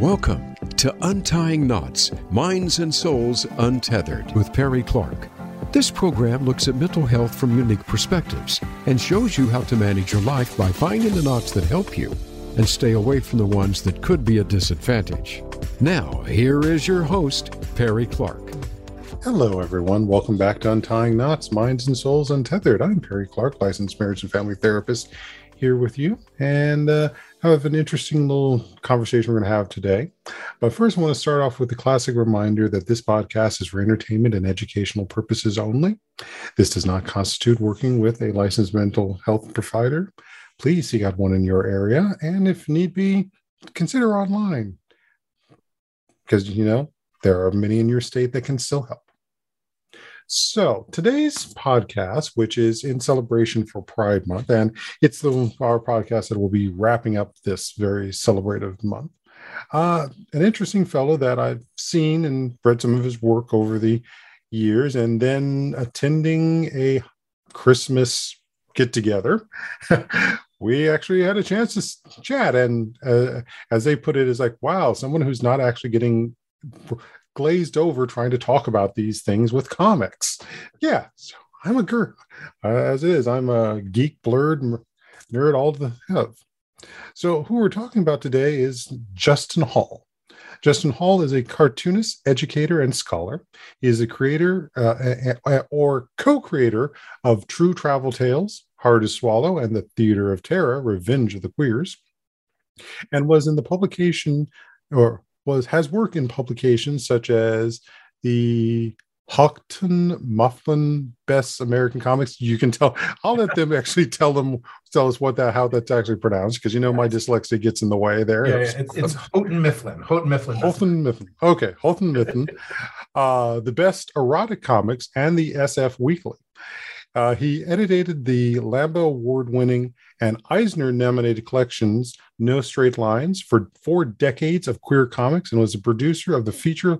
Welcome to Untying Knots Minds and Souls Untethered with Perry Clark. This program looks at mental health from unique perspectives and shows you how to manage your life by finding the knots that help you and stay away from the ones that could be a disadvantage. Now, here is your host, Perry Clark. Hello, everyone. Welcome back to Untying Knots Minds and Souls Untethered. I'm Perry Clark, licensed marriage and family therapist, here with you. And uh, have an interesting little conversation we're going to have today. But first, I want to start off with the classic reminder that this podcast is for entertainment and educational purposes only. This does not constitute working with a licensed mental health provider. Please seek out one in your area, and if need be, consider online because you know there are many in your state that can still help. So today's podcast, which is in celebration for Pride Month, and it's the our podcast that will be wrapping up this very celebrative month. Uh, an interesting fellow that I've seen and read some of his work over the years, and then attending a Christmas get together. we actually had a chance to chat, and uh, as they put it, is like, wow, someone who's not actually getting glazed over trying to talk about these things with comics. Yeah, so I'm a girl, as it is. I'm a geek, blurred nerd, all the have. So, who we're talking about today is Justin Hall. Justin Hall is a cartoonist, educator, and scholar. He is a creator uh, or co creator of True Travel Tales, Hard to Swallow, and the Theater of Terror, Revenge of the Queers, and was in the publication or was has worked in publications such as the Houghton Mifflin Best American Comics. You can tell. I'll let them actually tell them tell us what that how that's actually pronounced because you know my dyslexia gets in the way there. Yeah, yeah. It's, it's Houghton Mifflin. Houghton Mifflin. Houghton Mifflin. Okay, Houghton Mifflin. uh, the best erotic comics and the SF Weekly. Uh, he edited the Lambda Award winning and Eisner nominated collections No Straight Lines for four decades of queer comics and was a producer of the feature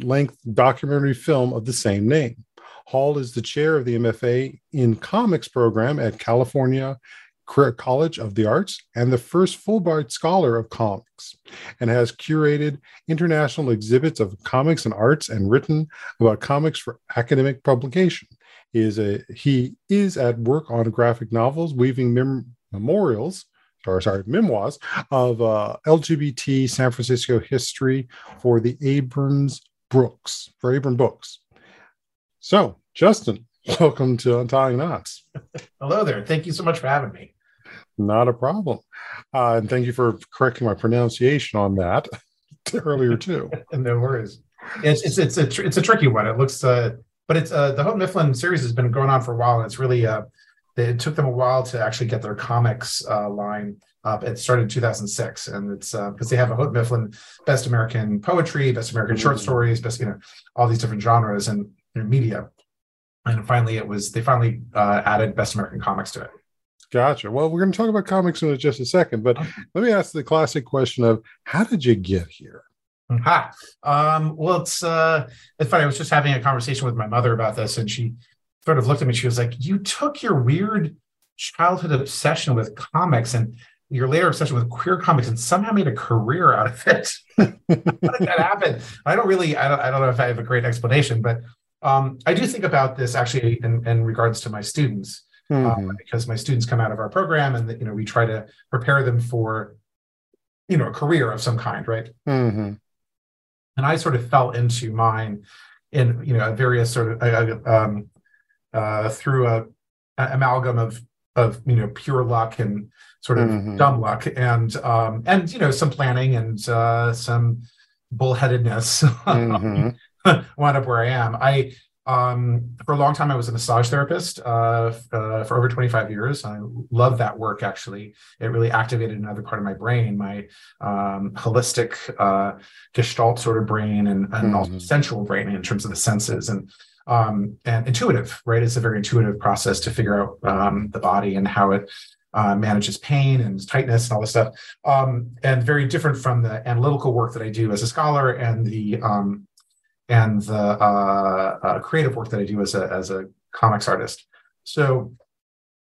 length documentary film of the same name. Hall is the chair of the MFA in Comics program at California College of the Arts and the first Fulbright Scholar of Comics, and has curated international exhibits of comics and arts and written about comics for academic publication is a he is at work on graphic novels, weaving mem- memorials or sorry, memoirs of uh, LGBT San Francisco history for the Abrams Brooks for Abram Books. So, Justin, welcome to Untying Knots. Hello there. Thank you so much for having me. Not a problem, uh, and thank you for correcting my pronunciation on that earlier too. no worries. It's it's it's a tr- it's a tricky one. It looks uh, but it's uh, the Houghton Mifflin series has been going on for a while, and it's really uh, it took them a while to actually get their comics uh, line up. It started in 2006, and it's because uh, they have a Houghton Mifflin Best American Poetry, Best American Short mm-hmm. Stories, Best you know all these different genres and you know, media. And finally, it was they finally uh, added Best American Comics to it. Gotcha. Well, we're going to talk about comics in just a second, but let me ask the classic question of how did you get here? Ha. Um, well, it's uh, it's funny. I was just having a conversation with my mother about this, and she sort of looked at me. She was like, "You took your weird childhood obsession with comics and your later obsession with queer comics and somehow made a career out of it. How did that happen? I don't really. I don't. I don't know if I have a great explanation, but um, I do think about this actually in, in regards to my students. Um, mm-hmm. because my students come out of our program and you know we try to prepare them for you know a career of some kind right mm-hmm and I sort of fell into mine in you know various sort of uh, um, uh, through a, a, amalgam of of you know pure luck and sort of mm-hmm. dumb luck and um, and you know some planning and uh, some bullheadedness mm-hmm. wound up where I am. I um, for a long time, I was a massage therapist uh, uh, for over 25 years. I love that work. Actually, it really activated another part of my brain, my um, holistic uh, Gestalt sort of brain, and, and mm-hmm. also sensual brain in terms of the senses and um, and intuitive. Right, it's a very intuitive process to figure out um, the body and how it uh, manages pain and tightness and all this stuff, um, and very different from the analytical work that I do as a scholar and the um, and the uh, uh, creative work that I do as a as a comics artist. So,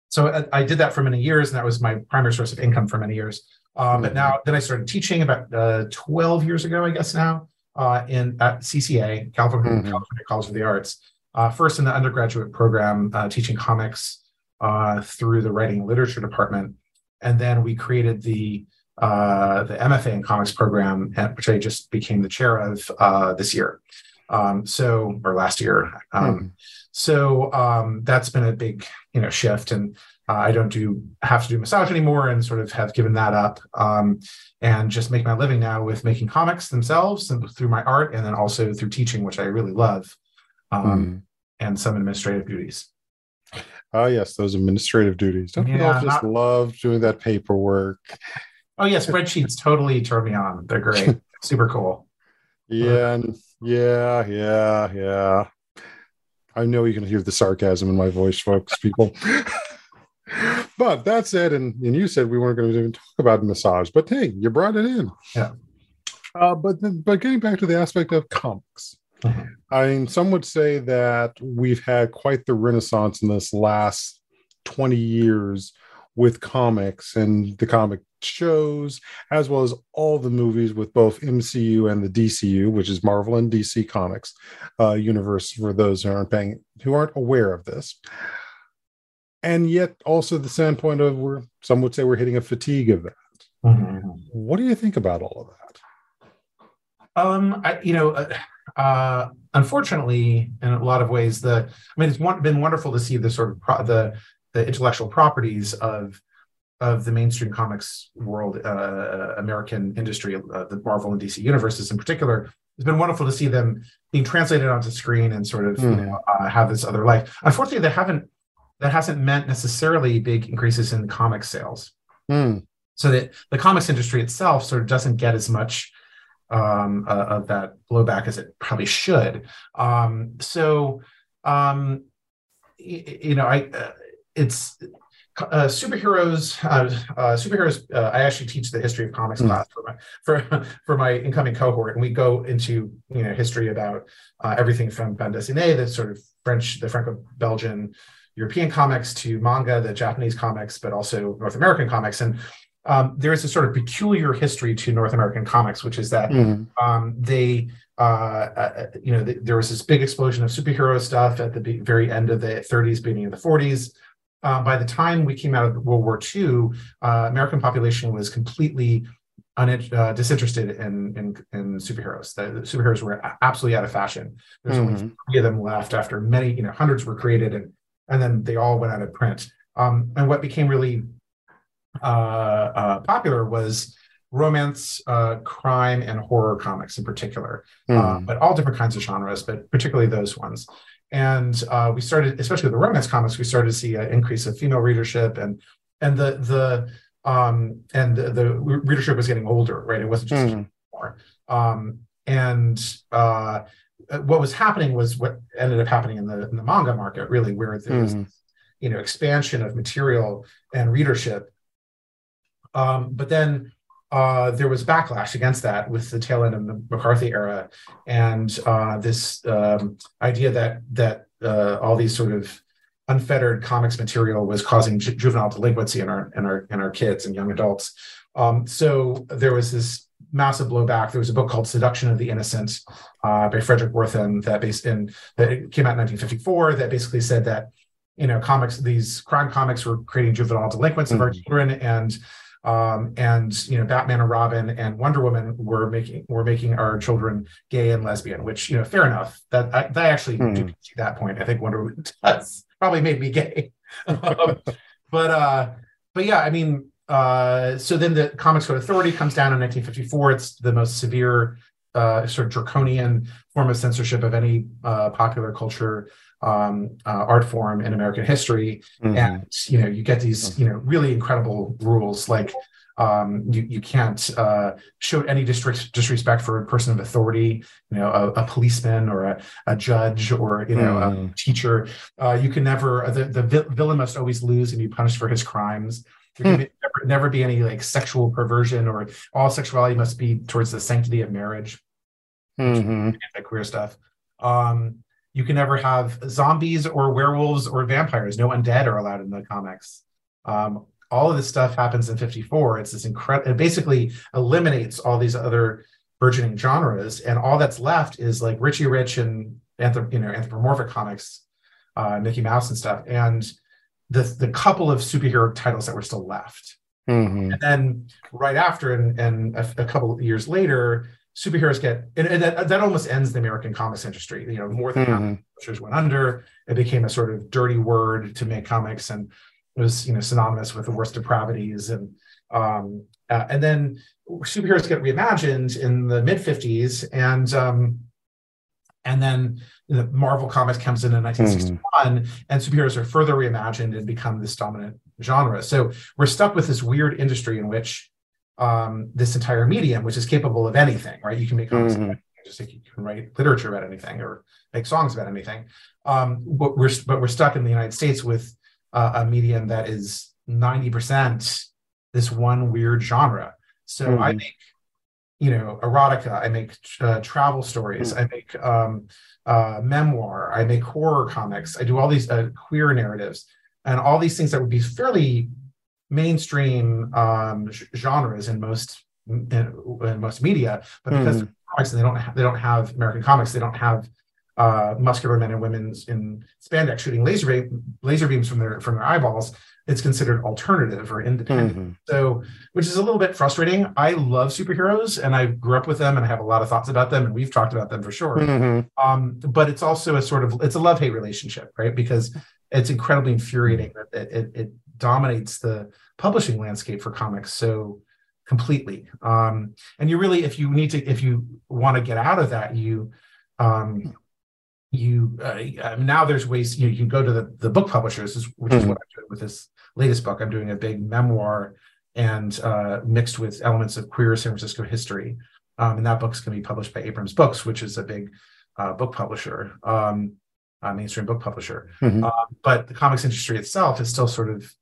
so I, did that for many years, and that was my primary source of income for many years. Uh, But now, then I started teaching about uh, 12 years ago, I guess now, uh, in at CCA, California, mm-hmm. California College of the Arts. Uh, first in the undergraduate program, uh, teaching comics uh, through the writing literature department, and then we created the the MFA in comics program, which I just became the chair of this year. Um, so, or last year. Um, mm-hmm. So um, that's been a big, you know, shift, and uh, I don't do have to do massage anymore, and sort of have given that up, um, and just make my living now with making comics themselves and through my art, and then also through teaching, which I really love, um, mm. and some administrative duties. Oh yes, those administrative duties. Don't yeah, we all just not... love doing that paperwork? Oh yeah, spreadsheets totally turn me on. They're great, super cool. Yeah, yeah, yeah, yeah. I know you can hear the sarcasm in my voice, folks, people. but that said, and, and you said we weren't going to even talk about massage, but hey, you brought it in. Yeah. Uh, but then, but getting back to the aspect of comics, mm-hmm. I mean, some would say that we've had quite the renaissance in this last 20 years with comics and the comic shows, as well as all the movies with both MCU and the DCU, which is Marvel and DC Comics uh, universe. For those who aren't paying, who aren't aware of this, and yet also the standpoint of where some would say we're hitting a fatigue of that. Mm-hmm. What do you think about all of that? Um, I, you know, uh, uh, unfortunately, in a lot of ways, the I mean, it's one, been wonderful to see the sort of pro- the the intellectual properties of of the mainstream comics world, uh, American industry, uh, the Marvel and DC universes in particular, it's been wonderful to see them being translated onto screen and sort of mm. you hmm. know, uh, have this other life. Unfortunately, that haven't that hasn't meant necessarily big increases in comic sales. Mm. So that the comics industry itself sort of doesn't get as much um, uh, of that blowback as it probably should. Um, so um, you know, I uh, it's uh, superheroes, uh, uh, superheroes. Uh, I actually teach the history of comics mm. class for my for for my incoming cohort, and we go into you know history about uh, everything from bande dessinée, the sort of French, the Franco-Belgian, European comics, to manga, the Japanese comics, but also North American comics, and um, there is a sort of peculiar history to North American comics, which is that mm. um, they, uh, uh, you know, th- there was this big explosion of superhero stuff at the very end of the 30s, beginning of the 40s uh, by the time we came out of World War II, uh, American population was completely un- uh, disinterested in, in, in superheroes. The, the, superheroes were absolutely out of fashion. There's mm-hmm. only three of them left after many, you know, hundreds were created, and and then they all went out of print. Um, and what became really uh, uh, popular was romance, uh, crime, and horror comics in particular, mm. but all different kinds of genres, but particularly those ones. And uh, we started, especially with the romance comics, we started to see an increase of female readership and and the the um, and the, the readership was getting older, right? It wasn't just mm. anymore. Um, and uh, what was happening was what ended up happening in the in the manga market, really, where there was mm. you know expansion of material and readership. Um, but then uh, there was backlash against that with the tail end of the McCarthy era, and uh, this um, idea that that uh, all these sort of unfettered comics material was causing ju- juvenile delinquency in our in our in our kids and young adults. Um, so there was this massive blowback. There was a book called Seduction of the Innocent uh, by Fredric Wertham that based in that came out in 1954 that basically said that you know comics these crime comics were creating juvenile delinquents mm-hmm. of our mm-hmm. children and um, and you know batman and robin and wonder woman were making were making our children gay and lesbian which you know fair enough. That i, that actually hmm. do see that point. I think wonder woman does. Probably made me gay. Um, but uh but yeah i mean uh so then the comics code authority comes down in 1954 it's the most severe uh, sort of draconian form of censorship of any uh, popular culture um, uh, art form in American history. Mm-hmm. And you know, you get these you know really incredible rules like um, you you can't uh, show any district disrespect for a person of authority, you know, a, a policeman or a, a, judge or you know mm-hmm. a teacher. Uh, you can never the the villain must always lose and be punished for his crimes. There can hmm. never, never be any like sexual perversion or all sexuality must be towards the sanctity of marriage. Mm-hmm. Queer stuff. Um, you can never have zombies or werewolves or vampires. No undead are allowed in the comics. Um, all of this stuff happens in 54. It's this incredible, it basically eliminates all these other burgeoning genres. And all that's left is like Richie Rich and anthrop- you know, anthropomorphic comics, uh, Mickey Mouse and stuff. And the, the couple of superhero titles that were still left. Mm-hmm. And then right after, and, and a, a couple of years later, superheroes get and, and that, that almost ends the American comics industry. You know, more than mm-hmm. publishers went under. It became a sort of dirty word to make comics, and it was you know synonymous with the worst depravities. And um, uh, and then superheroes get reimagined in the mid '50s, and um, and then the Marvel Comics comes in in 1961, mm-hmm. and superheroes are further reimagined and become this dominant genre. So we're stuck with this weird industry in which um, this entire medium, which is capable of anything, right? You can make comics, mm-hmm. just like you can write literature about anything or make songs about anything. Um, but we're but we're stuck in the United States with uh, a medium that is 90% this one weird genre. So mm-hmm. I make, you know, erotica. I make uh, travel stories. Mm-hmm. I make um, uh, memoir. I make horror comics. I do all these uh, queer narratives and all these things that would be fairly mainstream um, genres in most in, in, most media, but because mm. comics they don't have, they don't have American comics, they don't have uh, muscular men and women in spandex shooting laser beam, laser beams from their from their eyeballs. It's considered alternative or independent. Mm-hmm. So, which is a little bit frustrating. I love superheroes and I grew up with them and I have a lot of thoughts about them and we've talked about them for sure. Mm-hmm. Um, but it's also a sort of it's a love hate relationship, right? Because it's incredibly infuriating that it, it, it dominates the publishing landscape for comics so completely. Um, and you really, if you need to, if you want to get out of that, you, um, you uh, now there's ways you, know, you can go to the, the book publishers, which is mm-hmm. what I'm doing with this latest book. I'm doing a big memoir and uh, mixed with elements of queer San Francisco history. Um, and that book's going to be published by Abrams Books, which is a big uh, book publisher, um, mainstream book publisher. Mm-hmm. Uh, but the comics industry itself is still sort of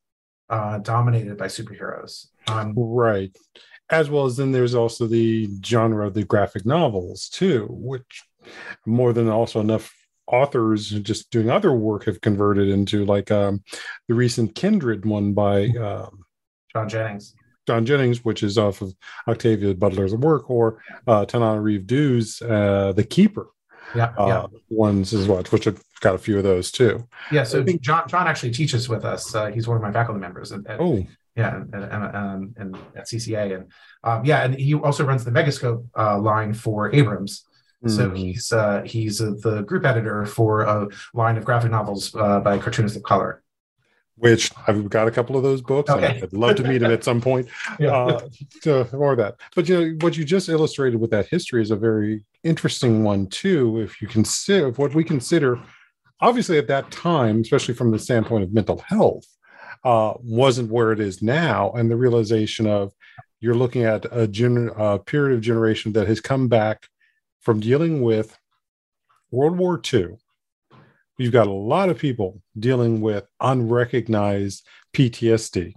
uh, dominated by superheroes. Um, right. As well as then there's also the genre of the graphic novels too, which more than also enough authors just doing other work have converted into like um, the recent Kindred one by um, John Jennings. John Jennings, which is off of Octavia Butler's work, or uh, Tananarive Due's uh, The Keeper, yeah, uh, yeah. ones as well, which have got a few of those too. Yeah, so think, John John actually teaches with us. Uh, he's one of my faculty members. At, at, oh, yeah, and, and, um, and, at CCA, and um, yeah, and he also runs the Megascope uh, line for Abrams. So mm-hmm. he's uh, he's uh, the group editor for a line of graphic novels uh, by cartoonists of color which I've got a couple of those books. Okay. I'd love to meet him at some point. yeah. uh, to, more of that. But you know, what you just illustrated with that history is a very interesting one too. If you consider what we consider, obviously at that time, especially from the standpoint of mental health, uh, wasn't where it is now, and the realization of you're looking at a, gen- a period of generation that has come back from dealing with World War II you've got a lot of people dealing with unrecognized PTSD,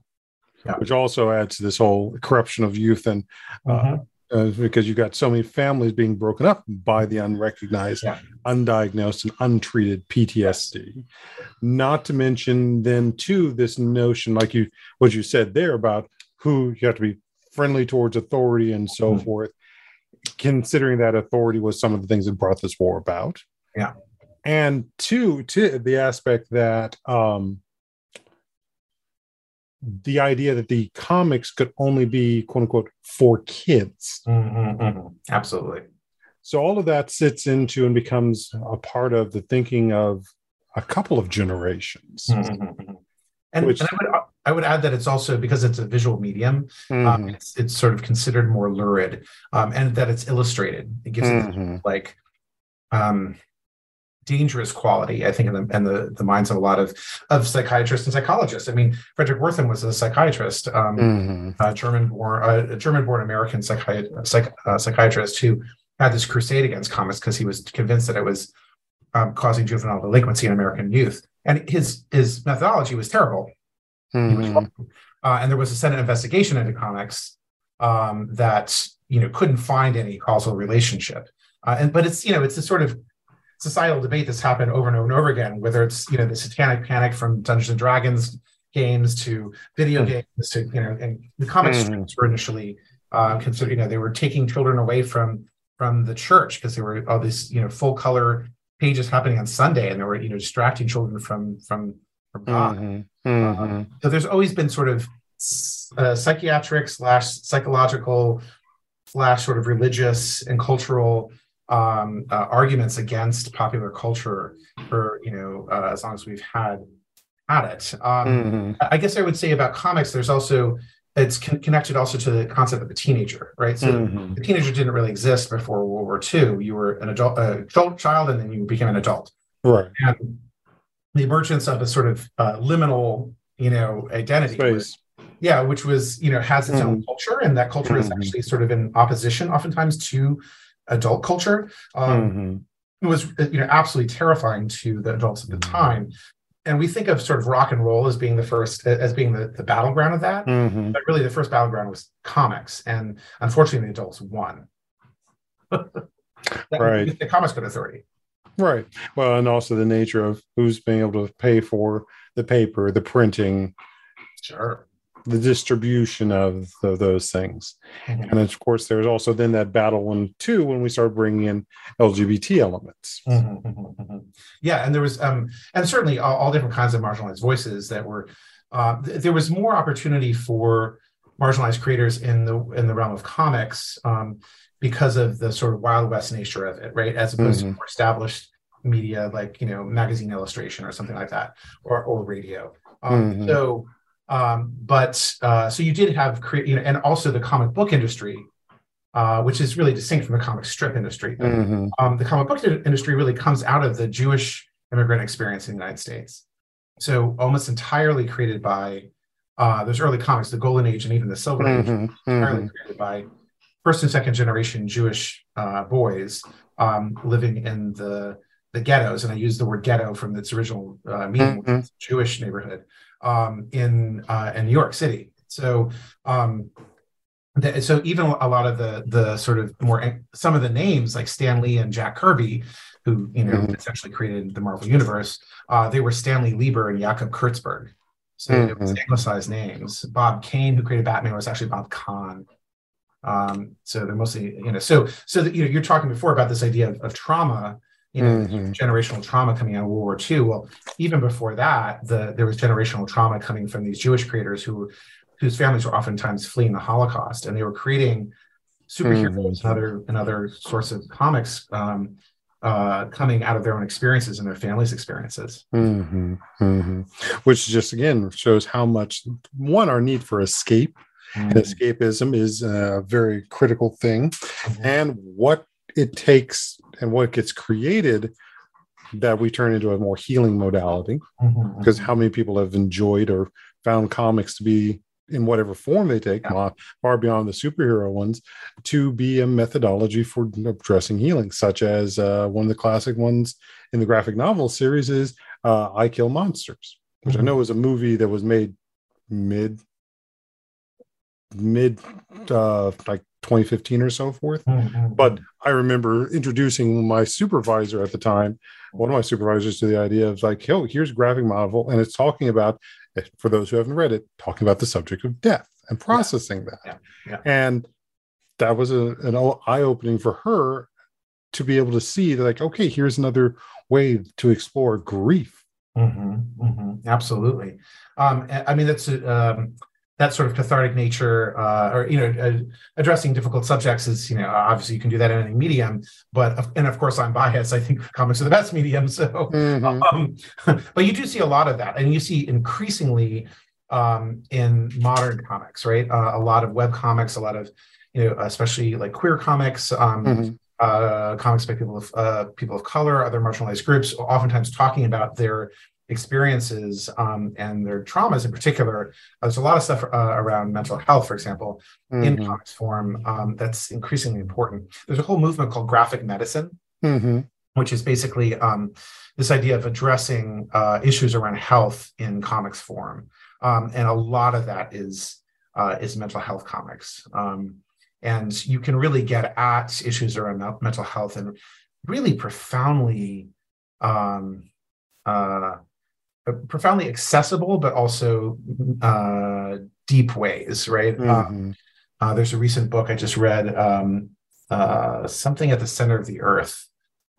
yeah. which also adds to this whole corruption of youth and uh, mm-hmm. uh, because you've got so many families being broken up by the unrecognized, yeah. undiagnosed, and untreated PTSD. Not to mention then too this notion, like you what you said there about who you have to be friendly towards authority and so mm-hmm. forth. Considering that authority was some of the things that brought this war about. Yeah and two to the aspect that um the idea that the comics could only be quote unquote for kids mm-hmm, mm-hmm. absolutely so all of that sits into and becomes a part of the thinking of a couple of generations mm-hmm. mm-hmm. and, which, and I, would, I, would, add that it's also because it's a visual medium um, mm-hmm. it's, it's sort of considered more lurid um, and that it's illustrated it gives it like um dangerous quality, I think, in the in the, the minds of a lot of of psychiatrists and psychologists. I mean, Fredric Wertham was a psychiatrist, um, mm-hmm. German born, a German born American psychi- psych, uh, psychiatrist who had this crusade against comics because he was convinced that it was um, causing juvenile delinquency in American youth, and his his methodology was terrible. Mm-hmm. Was, uh, and there was a Senate investigation into comics um, that you know couldn't find any causal relationship. Uh, and but it's you know it's a sort of societal debate that's happened over and over and over again, whether it's you know the satanic panic from Dungeons and Dragons games to video mm-hmm. games to you know and the comic mm-hmm. strips were initially uh, considered you know they were taking children away from from the church because there were all these you know full color pages happening on Sunday and they were you know distracting children from from from God. Mm-hmm. Mm-hmm. Uh, so there's always been sort of uh, psychiatric slash psychological slash sort of religious and cultural um, uh, arguments against popular culture for you know uh, as long as we've had had it. Um, mm-hmm. I guess I would say about comics, there's also it's con- connected also to the concept of the teenager, right? So mm-hmm. the teenager didn't really exist before World War II. You were an adult, uh, adult child, and then you became an adult. Right. And the emergence of a sort of uh, liminal, you know, identity. Space. yeah, which was, you know, has its mm-hmm. own culture, and that culture is mm-hmm. actually sort of in opposition, oftentimes, to adult culture. Um, mm-hmm. It was, you know, absolutely terrifying to the adults at the mm-hmm. time and we think of sort of rock and roll as being the first as being the, the battleground of that mm-hmm. but really the first battleground was comics and unfortunately the adults won right the comics code authority right well and also the nature of who's being able to pay for the paper the printing sure the distribution of the, those things. Mm-hmm. And of course, there's also then that battle one too when we start bringing in LGBT elements. Mm-hmm, mm-hmm, mm-hmm. Yeah, and there was, um, and certainly all, all, different kinds of marginalized voices that were. Uh, th- there was more opportunity for marginalized creators in the in the realm of comics um, because of the sort of wild west nature of it, right? As opposed to mm-hmm. more established media like you know magazine illustration or something like that, or or radio. Um, mm-hmm. So um, but uh, so you did have, cre- you know, and also the comic book industry, uh, which is really distinct from the comic strip industry. Mm-hmm. Um, the comic book industry really comes out of the Jewish immigrant experience in the United States. So almost entirely created by uh, those early comics, the Golden Age and even the Silver Age, mm-hmm. entirely mm-hmm. created by first and second generation Jewish uh, boys um, living in the the ghettos, and I use the word ghetto from its original uh, meaning, mm-hmm. Jewish neighborhood um, in uh, in New York City. So um, the, so even a lot of the the sort of more some of the names like Stan Lee and Jack Kirby, who you know mm-hmm. essentially created the Marvel universe, uh, they were Stanley Lieber and Jacob Kurtzberg. So mm-hmm. it was anglicized names. Bob Kane, who created Batman, was actually Bob Kahn. Um, so they're mostly, you know, so so that, you know, you're talking before about this idea of, of trauma you know mm-hmm. generational trauma coming out of World War II. Well, even before that, the there was generational trauma coming from these Jewish creators who whose families were oftentimes fleeing the Holocaust, and they were creating superheroes mm-hmm. and other and other sorts of comics um, uh, coming out of their own experiences and their families' experiences. Mm-hmm. mm-hmm. Which just again shows how much one our need for escape. And mm-hmm. escapism is a very critical thing, mm-hmm. and what it takes and what gets created that we turn into a more healing modality mm-hmm. because how many people have enjoyed or found comics to be in whatever form they take yeah. far beyond the superhero ones to be a methodology for addressing healing such as uh, one of the classic ones in the graphic novel series is uh, i kill monsters which mm-hmm. i know is a movie that was made mid mid uh, like 2015 or so forth. Mm-hmm. But I remember introducing my supervisor at the time, one of my supervisors, to the idea of like, "Oh, here's a graphic novel, and it's talking about, for those who haven't read it, talking about the subject of death and processing yeah. that." Yeah. Yeah. And that was a, an eye opening for her to be able to see that, like, okay, here's another way to explore grief. Mm-hmm. Mm-hmm. Absolutely. Um, I mean, that's um, that sort of cathartic nature uh, or you know uh, addressing difficult subjects is you know obviously you can do that in any medium but and of course i'm biased i think comics are the best medium so mm-hmm. um, but you do see a lot of that and you see increasingly um, in modern comics right uh, a lot of web comics a lot of you know especially like queer comics um, mm-hmm. uh, comics by people of uh, people of color, other marginalized groups, oftentimes talking about their experiences um, and their traumas in particular. There's a lot of stuff uh, around mental health, for example, mm-hmm. in comics form um, that's increasingly important. There's a whole movement called graphic medicine, mm-hmm. which is basically um, this idea of addressing uh, issues around health in comics form, um, and a lot of that is uh, is mental health comics. Um, and you can really get at issues around mental health and really profoundly um, uh, profoundly accessible, but also uh, deep ways, right? Mm-hmm. Uh, there's a recent book I just read, um, uh, something at the center of the earth.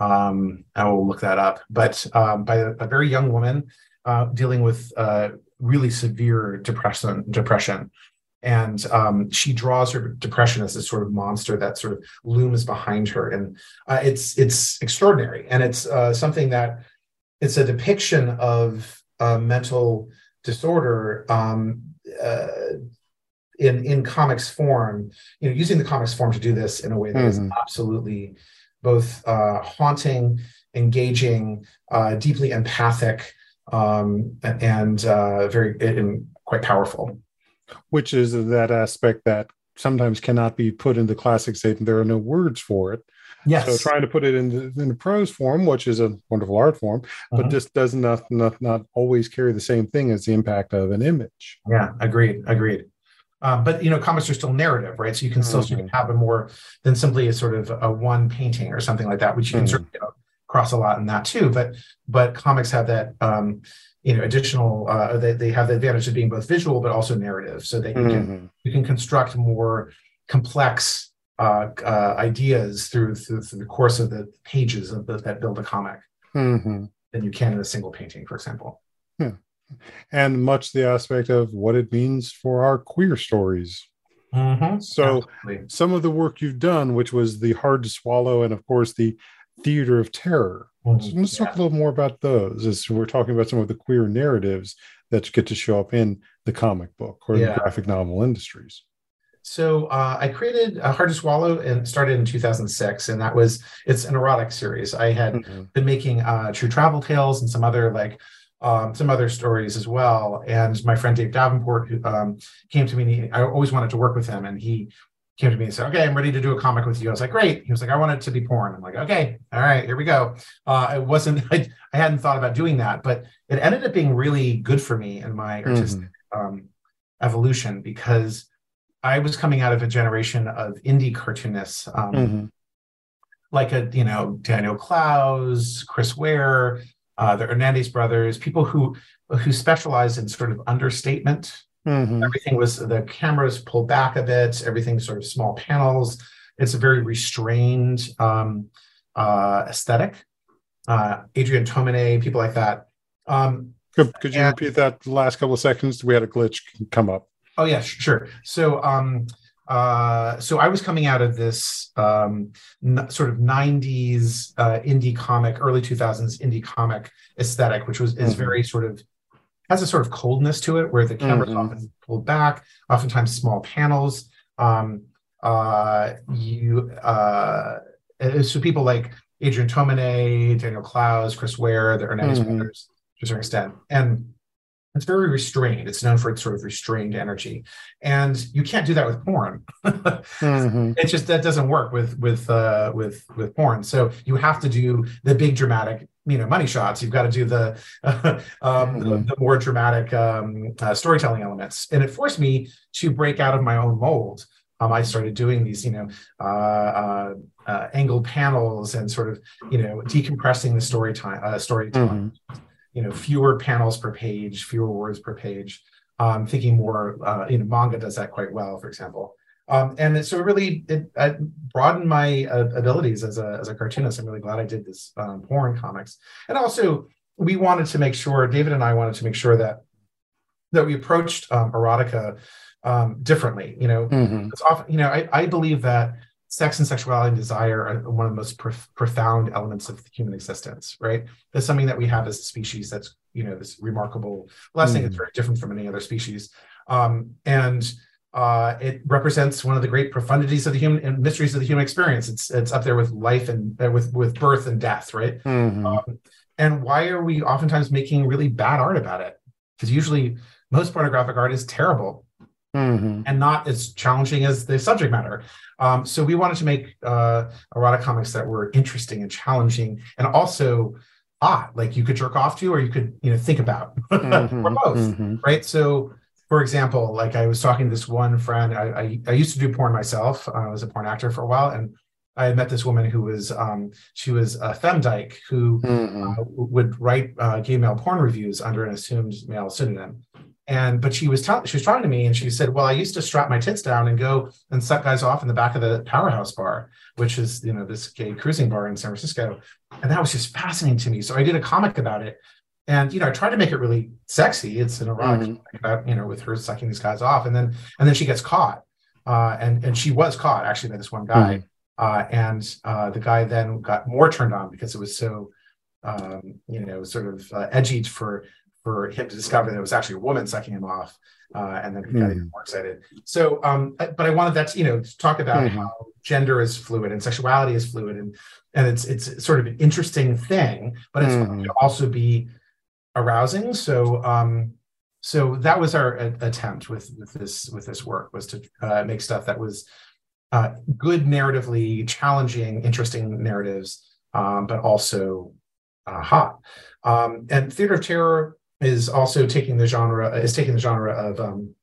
Um, I will look that up, but um, by a, a, very young woman uh, dealing with uh, really severe depression. Depression, and um, she draws her depression as this sort of monster that sort of looms behind her, and uh, it's it's extraordinary, and it's uh, something that it's a depiction of mental disorder um, uh, in in comics form. You know, using the comics form to do this in a way that mm-hmm. is absolutely both uh, haunting, engaging, uh, deeply empathic, um, and uh, very and quite powerful. Which is that aspect that sometimes cannot be put into classic state, and there are no words for it. Yes. So trying to put it in the, in the prose form, which is a wonderful art form, uh-huh. but just does not, not not always carry the same thing as the impact of an image. Yeah, agreed, agreed. Uh, but you know, comics are still narrative, right? So you can still mm-hmm. sort of have a more than simply a sort of a one painting or something like that, which you can mm-hmm. sort of you know, cross a lot in that too. But but comics have that um, you know additional uh, they, they have the advantage of being both visual but also narrative, so that you mm-hmm. can you can construct more complex uh, uh, ideas through, through, through the course of the pages of the, that build a comic mm-hmm. than you can in a single painting, for example. Yeah. And much the aspect of what it means for our queer stories. Mm-hmm. So, Absolutely. some of the work you've done, which was the hard to swallow, and of course the theater of terror. Mm-hmm. So let's yeah. talk a little more about those. As we're talking about some of the queer narratives that get to show up in the comic book or yeah. the graphic novel industries. So uh, I created a Hard to Swallow and started in 2006, and that was it's an erotic series. I had mm-hmm. been making uh, True Travel Tales and some other like um, some other stories as well. And my friend Dave Davenport who, um, came to me. He, I always wanted to work with him, and he came to me and said, "Okay, I'm ready to do a comic with you." I was like, "Great." He was like, "I want it to be porn." I'm like, "Okay, all right, here we go." Uh, it wasn't. I, I, hadn't thought about doing that, but it ended up being really good for me and my artistic mm-hmm. um, evolution because I was coming out of a generation of indie cartoonists, um, mm-hmm. like a you know Daniel Clowes, Chris Ware, uh, the Hernandez brothers, people who who specialized in sort of understatement. Mm-hmm. Everything was the cameras pulled back a bit. Everything sort of small panels. It's a very restrained um, uh, aesthetic. Uh, Adrian Tomine, people like that. Um, could, could you and, repeat that last couple of seconds? We had a glitch come up. Oh yeah, sure. So um, uh, so I was coming out of this um, n- sort of '90s uh, indie comic, early 2000s indie comic aesthetic, which was is mm-hmm. very sort of has a sort of coldness to it, where the camera's mm-hmm. often pulled back, oftentimes small panels. Um, uh, you uh, so people like Adrian Tomine, Daniel Clowes, Chris Ware, the Hernandez mm-hmm. brothers to a certain extent, and it's very restrained. It's known for its sort of restrained energy, and you can't do that with porn. mm-hmm. It just that doesn't work with with uh, with with porn. So you have to do the big dramatic, you know, money shots. You've got to do the uh, um, mm-hmm. the, the, more dramatic um, uh, storytelling elements, and it forced me to break out of my own mold. Um, I started doing these, you know, uh, uh, uh, angled panels and sort of, you know, decompressing the story time, uh, storytelling. Mm-hmm you know fewer panels per page fewer words per page. Um, thinking more uh, you know manga does that quite well for example. Um, and so it really it, it broadened my uh, abilities as a, as a cartoonist. I'm really glad i did this um, porn comics. And also we wanted to make sure david and i wanted to make sure that that we approached um, erotica um, differently you know? Mm-hmm. it's often you know I, I believe that sex and sexuality and desire are one of the most prof- profound elements of human existence, right? That's something that we have as a species that's, you know, this remarkable blessing mm. that's very different from any other species. Um, and uh, it represents one of the great profundities of the human and mysteries of the human experience. It's it's up there with life and uh, with with birth and death, right? Mm-hmm. Um, and why are we oftentimes making really bad art about it? Because usually most pornographic art is terrible mm-hmm. and not as challenging as the subject matter. Um, so we wanted to make uh, erotic comics that were interesting and challenging, and also hot, like you could jerk off to, or you could you know think about, mm-hmm. or both, mm-hmm. right? So. For example, like I was talking to this one friend, I, I, I used to do porn myself. I was a porn actor for a while, and I had met this woman who was um, she was a femdyke who mm-hmm. uh, would write uh, gay male porn reviews under an assumed male pseudonym. And but she was telling she was talking to me and she said, "Well, I used to strap my tits down and go and suck guys off in the back of the Powerhouse Bar, which is you know this gay cruising bar in San Francisco." And that was just fascinating to me. So I did a comic about it, and you know I tried to make it really sexy. It's an erotic mm-hmm. about you know with her sucking these guys off, and then and then she gets caught, uh, and and she was caught actually by this one guy. Mm-hmm uh, and uh, the guy then got more turned on because it was so, um, you know, sort of uh, edgy for for him to discover that it was actually a woman sucking him off. Uh, and then he got mm. even more excited. So, um, but I wanted that to, you know, to talk about mm-hmm. how gender is fluid and sexuality is fluid, and and it's it's sort of an interesting thing, but it's mm-hmm. also be arousing. So, um, so that was our a- attempt with with this with this work was to uh, make stuff that was uh, good narratively challenging, interesting narratives, um, but also uh, hot. Um, and theater of terror is also taking the genre is taking the genre of um,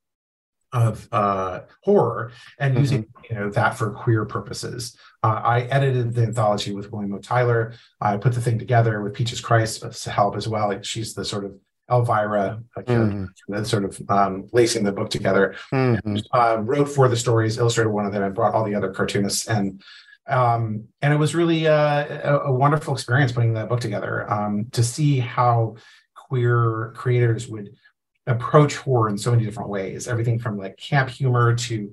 of uh, horror and mm-hmm. using you know that for queer purposes. Uh, I edited the anthology with William O. Tyler. I put the thing together with Peaches Christ to help as well. Like she's the sort of Elvira, mm-hmm. sort of um, lacing the book together. Mm-hmm. Uh, wrote for the stories, illustrated one of them, and brought all the other cartoonists. And um, and it was really uh, a, a, wonderful experience putting that book together um, to see how queer creators would approach horror in so many different ways. Everything from like camp humor to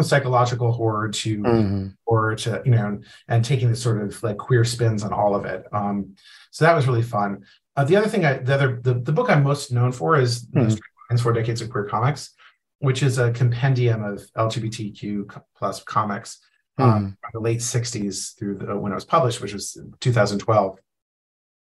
psychological horror to mm-hmm. horror to you know and taking the sort of like queer spins on all of it um so that was really fun uh, the other thing, I, the other, the, the book I'm most known for is mm-hmm. Four Decades of Queer Comics, which is a compendium of LGBTQ plus comics mm-hmm. um, from the late '60s through the, when it was published, which was 2012,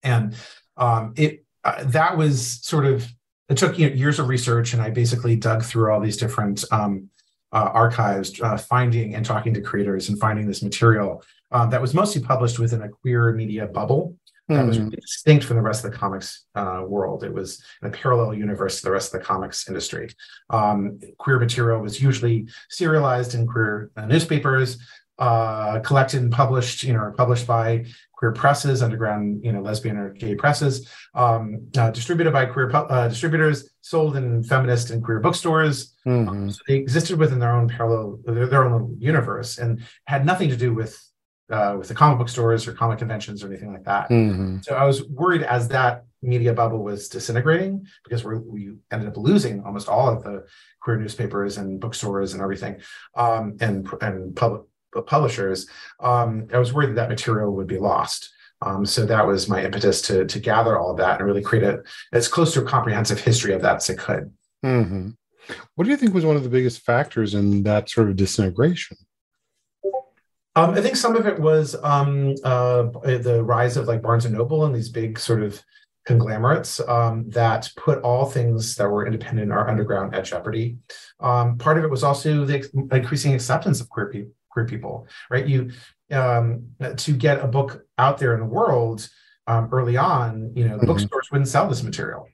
and um, it uh, that was sort of it took you know, years of research, and I basically dug through all these different um, uh, archives, uh, finding and talking to creators and finding this material um, that was mostly published within a queer media bubble that was really distinct from the rest of the comics uh, world. It was in a parallel universe to the rest of the comics industry. Um, queer material was usually serialized in queer uh, newspapers, uh, collected and published, you know, published by queer presses, underground, you know, lesbian or gay presses, um, uh, distributed by queer uh, distributors, sold in feminist and queer bookstores. Mm-hmm. Um, so they existed within their own parallel, their, their own little universe, and had nothing to do with uh, with the comic book stores or comic conventions or anything like that. Mm-hmm. So I was worried as that media bubble was disintegrating because we we ended up losing almost all of the queer newspapers and bookstores and everything, um, and and public publishers. Um, I was worried that that material would be lost. Um, so that was my impetus to to gather all of that and really create a as close to a comprehensive history of that as I could. Mm-hmm. What do you think was one of the biggest factors in that sort of disintegration? Um, I think some of it was um, uh, the rise of like Barnes and Noble and these big sort of conglomerates um, that put all things that were independent or underground at jeopardy. Um, part of it was also the increasing acceptance of queer, pe- queer people, right? You um, to get a book out there in the world um, early on, you know, mm-hmm. bookstores wouldn't sell this material.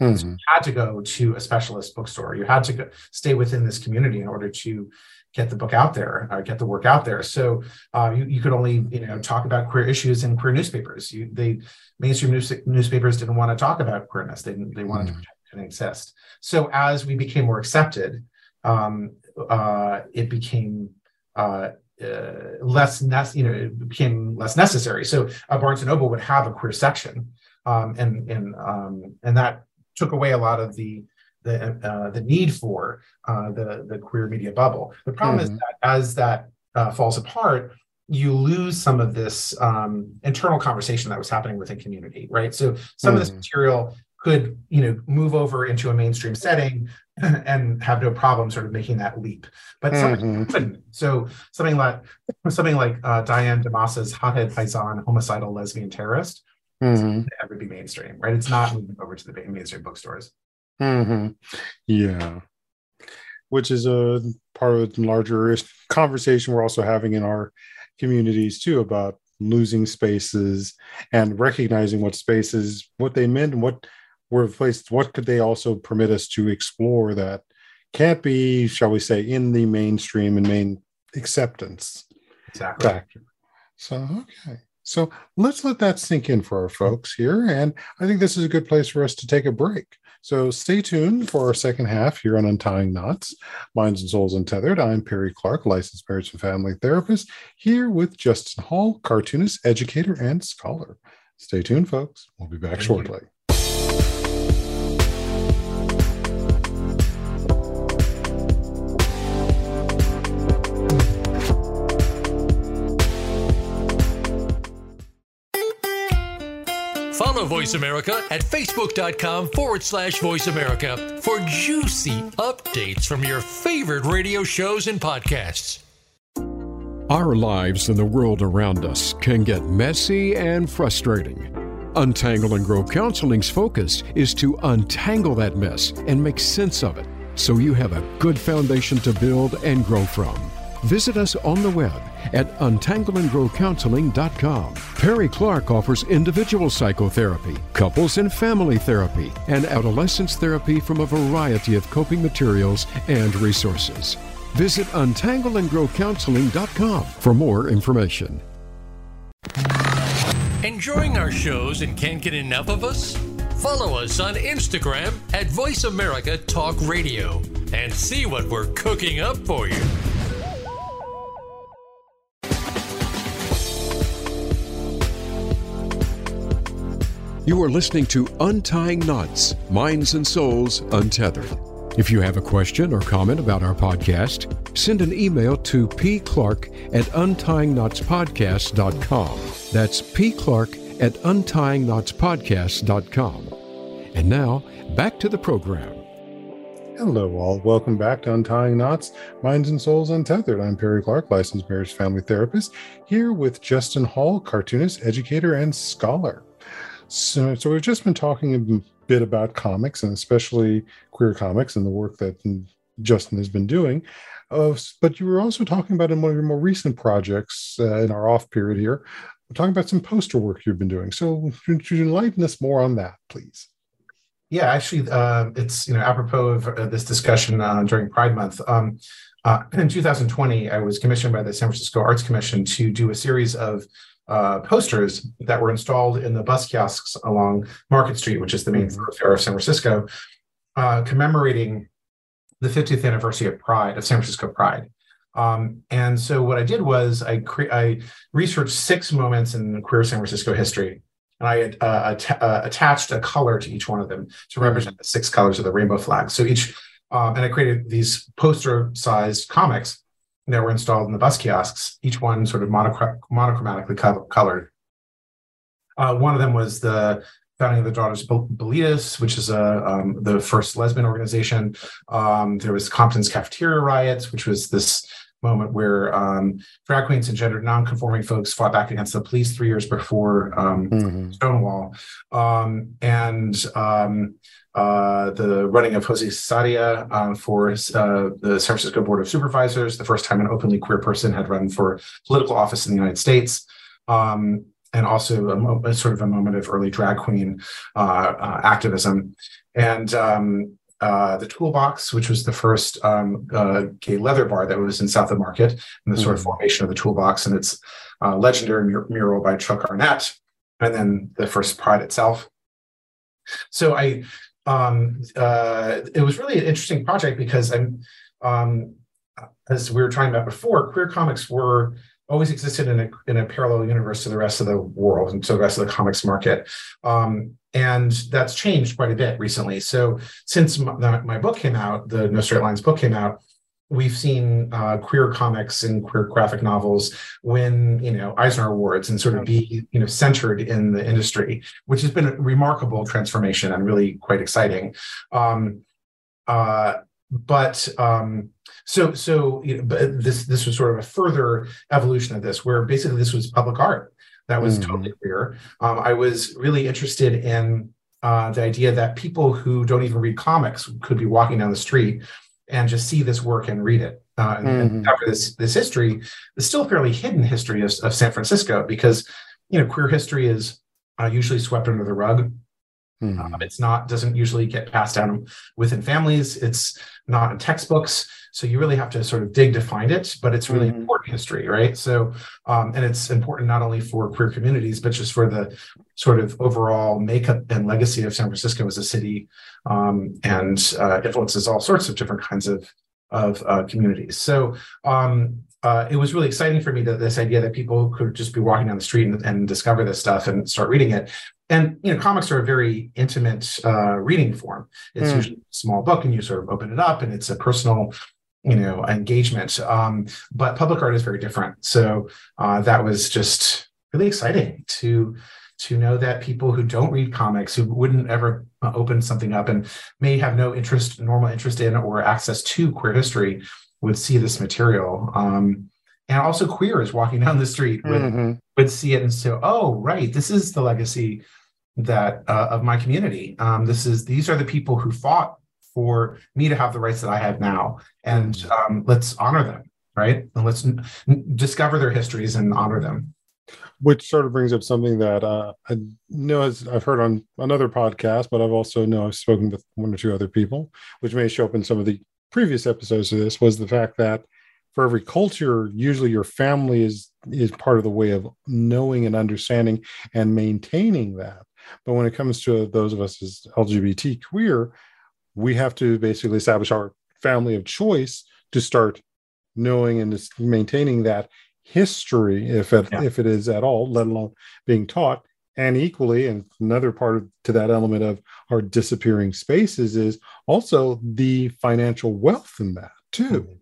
Mm-hmm. So you had to go to a specialist bookstore. You had to go, stay within this community in order to get the book out there, uh, get the work out there. So uh, you, you could only you know talk about queer issues in queer newspapers. You, they mainstream news, newspapers didn't want to talk about queerness. They didn't, they wanted mm-hmm. to it didn't exist. So as we became more accepted, um, uh, it became uh, uh, less you know it became less necessary. So uh, Barnes and Noble would have a queer section, um, and and um, and that took away a lot of the the uh, the need for uh, the the queer media bubble. The problem mm-hmm. is that as that uh, falls apart, you lose some of this um, internal conversation that was happening within community, right? So some mm-hmm. of this mm-hmm. material could you know move over into a mainstream setting and have no problem sort of making that leap but mm-hmm. couldn't so something like something like uh, diane DiMassa's hothead paisan homicidal lesbian terrorist mm-hmm. never be mainstream right it's not moving over to the mainstream bookstores Mm-hmm. Yeah. Which is a part of the larger conversation we're also having in our communities too about losing spaces and recognizing what spaces, what they meant and what were placed, what could they also permit us to explore that can't be, shall we say, in the mainstream and main acceptance. exactly. factor. So okay. So let's let that sink in for our folks here. And I think this is a good place for us to take a break. So stay tuned for our second half here on Untying Knots, Minds and Souls Untethered. I'm Perry Clark, licensed marriage and family therapist, here with Justin Hall, cartoonist, educator, and scholar. Stay tuned, folks. We'll be back Thank shortly. You. Voice America at facebook.com forward slash voice America for juicy updates from your favorite radio shows and podcasts. Our lives and the world around us can get messy and frustrating. Untangle and Grow Counseling's focus is to untangle that mess and make sense of it so you have a good foundation to build and grow from. Visit us on the web at untangleandgrowcounseling.com. Perry Clark offers individual psychotherapy, couples and family therapy, and adolescence therapy from a variety of coping materials and resources. Visit untangleandgrowcounseling.com for more information. Enjoying our shows and can't get enough of us? Follow us on Instagram at Voice America Talk Radio and see what we're cooking up for you. You are listening to Untying Knots Minds and Souls Untethered. If you have a question or comment about our podcast, send an email to pclark at untyingknotspodcast.com. That's pclark at untyingknotspodcast.com. And now, back to the program. Hello, all. Welcome back to Untying Knots, Minds and Souls Untethered. I'm Perry Clark, licensed marriage family therapist, here with Justin Hall, cartoonist, educator, and scholar. So, so we've just been talking a bit about comics and especially queer comics and the work that Justin has been doing. Uh, but you were also talking about in one of your more recent projects uh, in our off period here, we're talking about some poster work you've been doing. So could you enlighten us more on that, please? Yeah, actually, uh, it's you know apropos of uh, this discussion uh, during Pride Month. Um, uh, in 2020, I was commissioned by the San Francisco Arts Commission to do a series of uh, posters that were installed in the bus kiosks along Market Street, which is the main mm-hmm. thoroughfare of San Francisco, uh, commemorating the 50th anniversary of Pride, of San Francisco Pride. Um, and so what I did was I, cre- I researched six moments in queer San Francisco history, and I had, uh, att- uh, attached a color to each one of them to represent the six colors of the rainbow flag. So each, um, and I created these poster-sized comics that were installed in the bus kiosks, each one sort of monochromatically co- colored. Uh, one of them was the founding of the Daughters of Bilitis, which is a, um, the first lesbian organization. Um, there was Compton's Cafeteria Riots, which was this moment where um, drag queens and gender nonconforming folks fought back against the police three years before um, mm-hmm. Stonewall. Um, and um, uh, the running of Jose Sarria um, for uh, the San Francisco Board of Supervisors, the first time an openly queer person had run for political office in the United States. Um, and also a, a, sort of a moment of early drag queen uh, uh activism. And um, uh, the Toolbox, which was the first um, uh, gay leather bar that was in South of Market, and the sort of mm-hmm. formation of the Toolbox, and its uh, legendary mur- mural by Chuck Arnett, and then the first Pride itself. So I um, uh, it was really an interesting project because I'm, um, as we were talking about before, queer comics were always existed in a, in a parallel universe to the rest of the world and to the rest of the comics market. Um, and that's changed quite a bit recently. So since my, my, book came out, the No Straight Lines book came out, we've seen uh, queer comics and queer graphic novels win, you know, Eisner Awards and sort of be, you know, centered in the industry, which has been a remarkable transformation and really quite exciting. Um, uh, but um, so so you know, but this this was sort of a further evolution of this, where basically this was public art that was mm totally queer. Um, I was really interested in uh, the idea that people who don't even read comics could be walking down the street and just see this work and read it. Uh, and, mm-hmm. and, after this this history, the still fairly hidden history of, of, San Francisco, because you know queer history is uh, usually swept under the rug. Mm-hmm. Um, it's not doesn't usually get passed down within families. It's not in textbooks. so you really have to sort of dig to find it but it's really Mhm. important history right so um, and it's important not only for queer communities but just for the sort of overall makeup and legacy of san francisco as a city um, and uh, influences all sorts of different kinds of of uh, communities so um, uh, it was really exciting for me that this idea that people could just be walking down the street and, and discover this stuff and start reading it. And you know, comics are a very intimate uh, reading form. It's Mm. usually a small book, and you sort of open it up, and it's a personal, you know, engagement. Um, but public art is very different. So uh, that was just really exciting to to know that people who don't read comics, who wouldn't ever uh, open something up, and may have no interest, normal interest in, or access to queer history, would see this material. Um, and also queers walking down the street would, Mhm. would see it and say, oh, right, this is the legacy that uh, of my community. Um, this is these are the people who fought for me to have the rights that I have now. And um, let's honor them, right? And let's n- discover their histories and honor them. which sort of brings up something that uh, I know as I've heard on another podcast, but I've also know I've spoken with one or two other people, which may show up in some of the previous episodes of this, was the fact that for every culture, usually your family is is part of the way of knowing and understanding and maintaining that. But when it comes to those of us as LGBT queer, we have to basically establish our family of choice to start knowing and maintaining that history, if it, Yeah. if it is at all, let alone being taught. And equally, and another part of, to that element of our disappearing spaces is also the financial wealth in that too.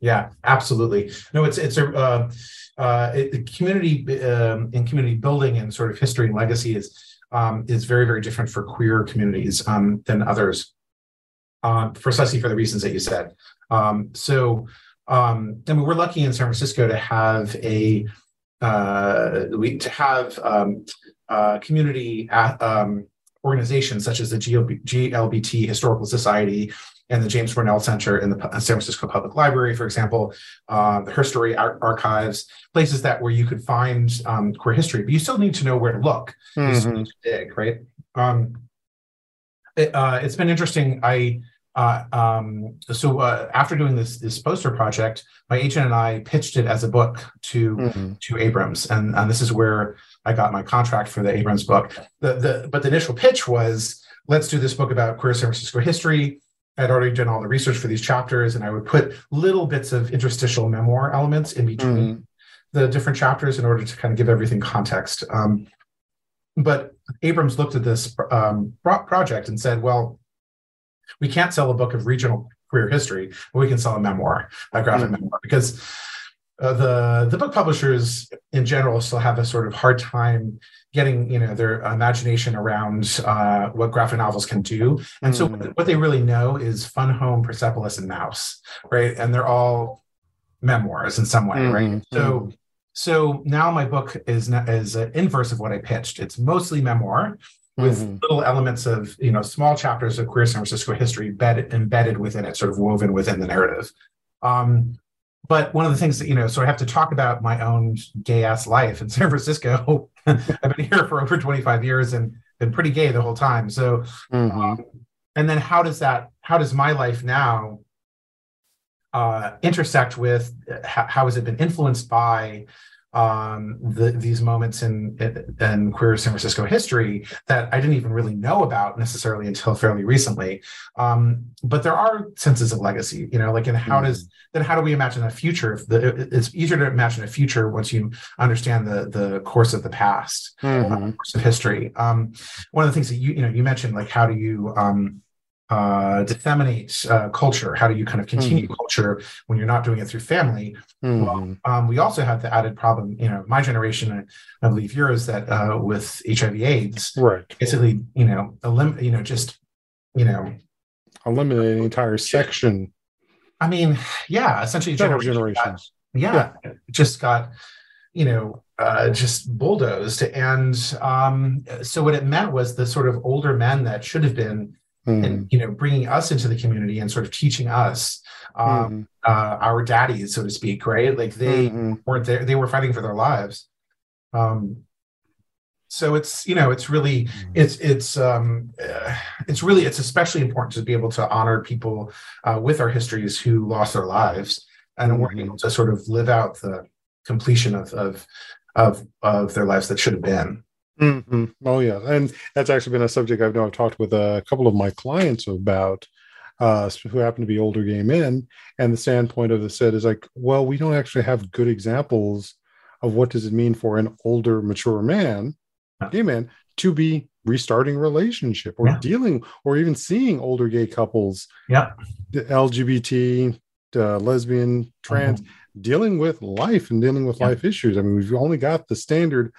Yeah, absolutely. No, it's it's a uh, uh, it, community um, in community building and sort of history and legacy is um, is very very different for queer communities um, than others, um, precisely for the reasons that you said. Um, so, um, I mean, we're lucky in San Francisco to have a uh, we to have um, uh, community uh, um, organizations such as the GLB, GLBT Historical Society and the James Hormel Center in the San Francisco Public Library, for example, uh, the Herstory Ar- Archives, places that where you could find um, queer history, but you still need to know where to look. You still Mhm. need to dig, right? Um, it, uh, it's been interesting. I uh, um, so uh, after doing this this poster project, my agent and I pitched it as a book to Mhm. to Abrams, and, and this is where I got my contract for the Abrams book. The, the but the initial pitch was let's do this book about queer San Francisco history. I'd already done all the research for these chapters, and I would put little bits of interstitial memoir elements in between the different chapters in order to kind of give everything context. Um, but Abrams looked at this um, pro- project and said, "Well, we can't sell a book of regional queer history, but we can sell a memoir, a graphic Mhm. memoir, because uh, the the book publishers in general still have a sort of hard time getting you know their imagination around uh, what graphic novels can do, and so Mhm. what they really know is Fun Home, Persepolis, and Maus, right? And they're all memoirs in some way, right? Mhm. So so now my book is is an inverse of what I pitched. It's mostly memoir with Mhm. little elements of you know small chapters of queer San Francisco history embedded embedded within it, sort of woven within the narrative. Um, but one of the things that you know, so I have to talk about my own gay ass life in San Francisco. I've been here for over 25 years and been pretty gay the whole time. So Mhm. um, and then how does that how does my life now uh, intersect with uh, how, how has it been influenced by um, the, these moments in, in queer San Francisco history that I didn't even really know about necessarily until fairly recently. Um, but there are senses of legacy, you know, like, and how does then how do we imagine a future? If the, it's easier to imagine a future once you understand the the course of the past Mhm. course of history. Um, one of the things that you you know you mentioned like how do you um, uh, disseminate uh, culture? How do you kind of continue culture when you're not doing it through family? Mhm. Um, we also have the added problem, you know, my generation, and I believe yours, that uh, with HIV/AIDS, Right. basically, you know, elim- you know, just you know, Eliminate an entire section. I mean, yeah, essentially, Several generation got- generations. yeah, just got you know uh, just bulldozed and um, so what it meant was the sort of older men that should have been Mhm. and you know bringing us into the community and sort of teaching us um, Mhm. uh, our daddies so to speak right like they Mhm. weren't there they were fighting for their lives um, so it's you know it's really mm-hmm. it's it's um uh, it's really it's especially important to be able to honor people uh, with our histories who lost their lives and mm-hmm. we're able to sort of live out the completion of of of of their lives that should have been mm-hmm. oh yeah and that's actually been a subject i've know i've talked with a couple of my clients about uh, who happen to be older gay men and the standpoint of the said is like well we don't actually have good examples of what does it mean for an older mature man gay man to be restarting relationship or yeah. dealing or even seeing older gay couples yeah lgbt uh, lesbian trans mm-hmm. dealing with life and dealing with yeah. life issues i mean we've only got the standard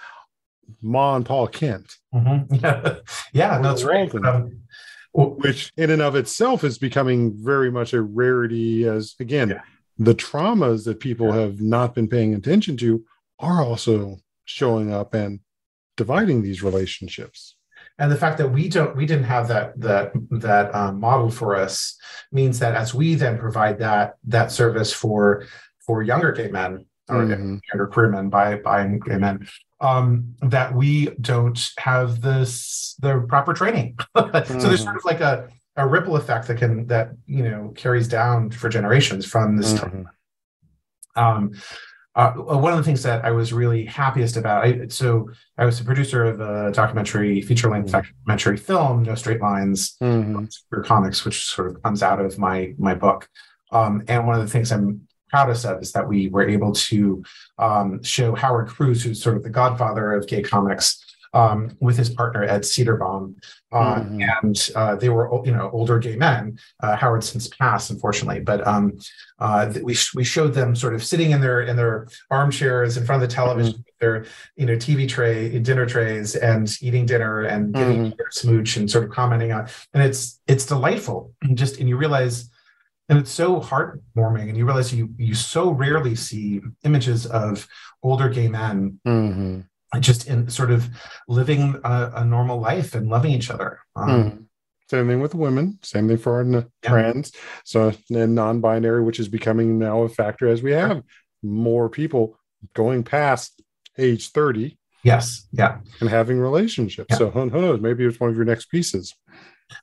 ma and paul kent mm-hmm. yeah yeah that's right um, which in and of itself is becoming very much a rarity as again yeah. the traumas that people have not been paying attention to are also showing up and dividing these relationships and the fact that we don't we didn't have that that that um, model for us means that as we then provide that that service for for younger gay men or mm-hmm. younger queer men by by gay men um, that we don't have this the proper training mm-hmm. so there's sort of like a a ripple effect that can that you know carries down for generations from this mm-hmm. time um, uh, one of the things that I was really happiest about, I, so I was the producer of a documentary, feature length mm-hmm. documentary film, No Straight Lines, mm-hmm. for comics, which sort of comes out of my my book. Um, and one of the things I'm proudest of is that we were able to um, show Howard Cruse, who's sort of the godfather of gay comics, um, with his partner Ed Sedarbaum, uh, mm-hmm. and uh, they were you know older gay men. Uh, Howard since passed, unfortunately, but um, uh, we we showed them sort of sitting in their in their armchairs in front of the television, mm-hmm. their you know TV tray, dinner trays, and eating dinner and getting mm-hmm. their smooch and sort of commenting on, and it's it's delightful. And just and you realize and it's so heartwarming and you realize you you so rarely see images of older gay men mm-hmm just in sort of living a, a normal life and loving each other. Um, mm. Same thing with women. Same thing for our yeah. trans. So and non-binary, which is becoming now a factor as we have more people going past age thirty. Yes. Yeah. And having relationships. Yeah. So who knows? Maybe it's one of your next pieces.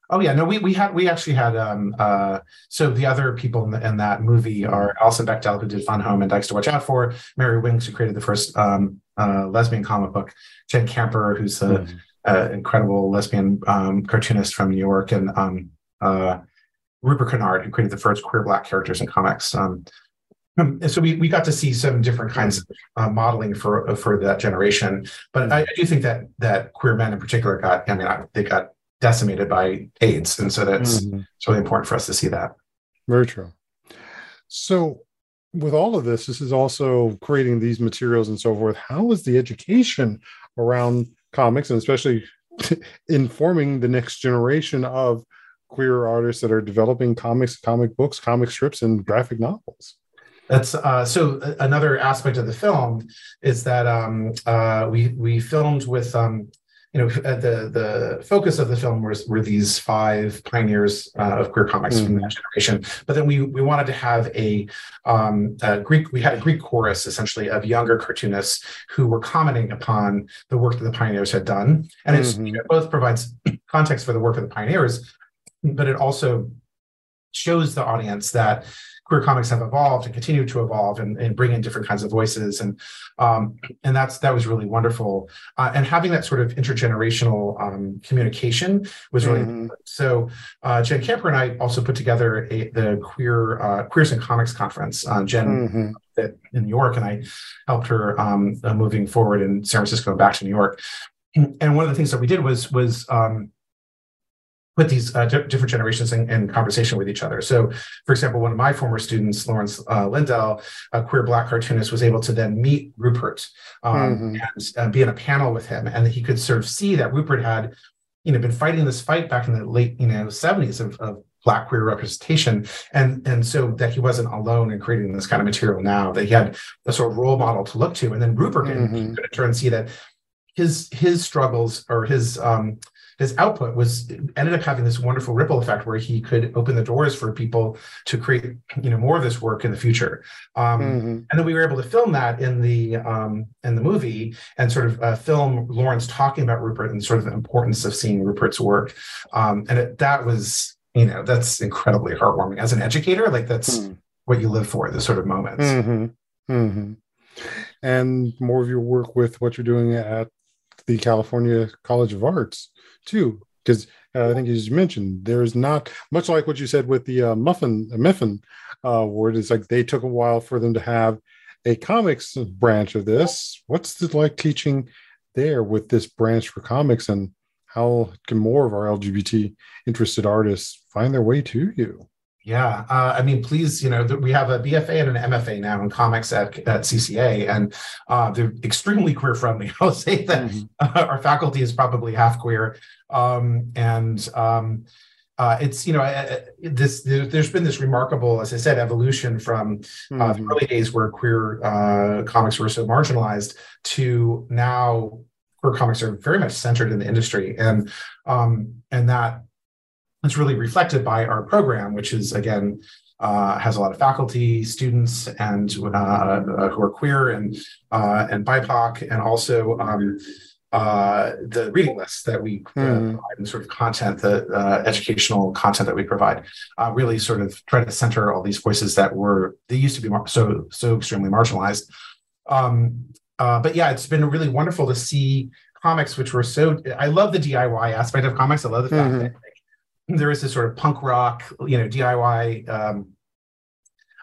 Oh yeah, no, we we had we actually had um uh so the other people in, the, in that movie are Alison Bechdel who did Fun Home and Dykes to Watch Out For, Mary Wings who created the first um uh, lesbian comic book, Jen Camper who's an mm-hmm. uh, incredible lesbian um, cartoonist from New York, and um uh Rupert Kinnard who created the first queer black characters in comics. Um, and so we, we got to see some different kinds of uh, modeling for for that generation, but I, I, do think that that queer men in particular got I mean I, they got decimated by AIDS. And so that's mm-hmm. it's really important for us to see that. Very true. So with all of this, this is also creating these materials and so forth. How is the education around comics and especially informing the next generation of queer artists that are developing comics, comic books, comic strips, and graphic novels? That's uh, so. Another aspect of the film is that um, uh, we we filmed with um, you know, uh, the the focus of the film was were these five pioneers uh, of queer comics mm. from that generation. But then we we wanted to have a, um, a, Greek. We had a Greek chorus essentially of younger cartoonists who were commenting upon the work that the pioneers had done, and mm-hmm. it both provides context for the work of the pioneers, but it also shows the audience that queer comics have evolved and continue to evolve and, and bring in different kinds of voices and um, and that's that was really wonderful uh, and having that sort of intergenerational um, communication was really mm-hmm. so uh, jen camper and i also put together a, the queer uh, queers and comics conference uh, jen mm-hmm. in new york and i helped her um, uh, moving forward in san francisco back to new york and one of the things that we did was was um, put these uh, different generations in, in, conversation with each other. So, for example, one of my former students, Lawrence uh, Lindell, a queer black cartoonist, was able to then meet Rupert um, mm-hmm. and uh, be in a panel with him, and he could sort of see that Rupert had, you know, been fighting this fight back in the late, you know, seventies of, of black queer representation and and so that he wasn't alone in creating this kind of material now that he had a sort of role model to look to and then rupert mm-hmm. could, could in turn see that his his struggles or his um his output was ended up having this wonderful ripple effect where he could open the doors for people to create you know more of this work in the future um, mm-hmm. and then we were able to film that in the um, in the movie and sort of uh, film lawrence talking about rupert and sort of the importance of seeing rupert's work um, and it, that was you know that's incredibly heartwarming as an educator like that's mm. what you live for those sort of moments mm-hmm. Mm-hmm. and more of your work with what you're doing at the California College of Arts too, because uh, I think as you mentioned, there is not much like what you said with the uh, Muffin uh, Miffin uh, award. It's like they took a while for them to have a comics branch of this. What's it like teaching there with this branch for comics, and how can more of our LGBT interested artists find their way to you? Yeah, uh, I mean, please, you know, we have a BFA and an MFA now in comics at, at CCA, and uh, they're extremely queer friendly. I'll say that mm-hmm. uh, our faculty is probably half queer, um, and um, uh, it's you know this there's been this remarkable, as I said, evolution from uh, mm-hmm. the early days where queer uh, comics were so marginalized to now queer comics are very much centered in the industry, and um, and that it's really reflected by our program, which is again uh, has a lot of faculty, students, and uh, who are queer and uh, and BIPOC, and also um, uh, the reading list that we mm. provide and sort of content, the uh, educational content that we provide, really sort of try to center all these voices that were they used to be mar- so so extremely marginalized. Um, but yeah, it's been really wonderful to see comics which were so. I love the DIY aspect of comics. I love the fact mm-hmm. that there is this sort of punk rock, you know, DIY um,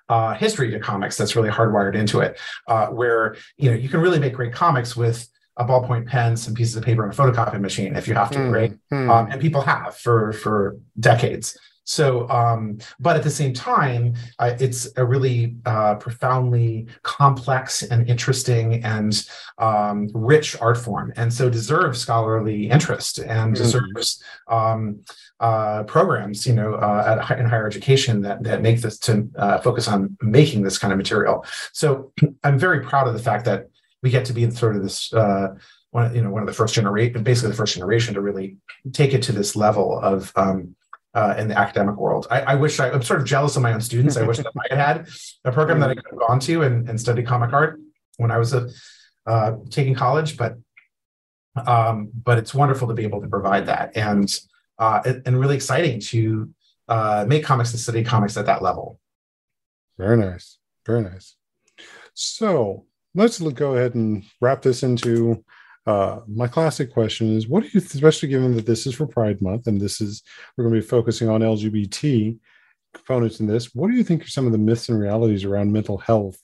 uh, history to comics that's really hardwired into it, uh, where you know you can really make great comics with a ballpoint pen, some pieces of paper, and a photocopy machine if you have to, mm, right? Mm. Um, and people have for for decades. So, um, but at the same time, uh, it's a really uh, profoundly complex and interesting and um, rich art form, and so deserves scholarly interest and mm-hmm. deserves um, uh, programs, you know, uh, at, in higher education that that make this to uh, focus on making this kind of material. So, I'm very proud of the fact that we get to be sort of this uh, one, you know, one of the first generation, basically the first generation to really take it to this level of um, uh, in the academic world. I, I, wish I, I'm sort of jealous of my own students. I wish that I had had a program that I could have gone to and, and studied comic art when I was a, uh, taking college, but um, but it's wonderful to be able to provide that and uh, and really exciting to uh, make comics and study comics at that level. Very nice, very nice. So let's go ahead and wrap this into uh, my classic question is what do you, especially given that this is for Pride Month and this is, we're going to be focusing on LGBT components in this, what do you think are some of the myths and realities around mental health,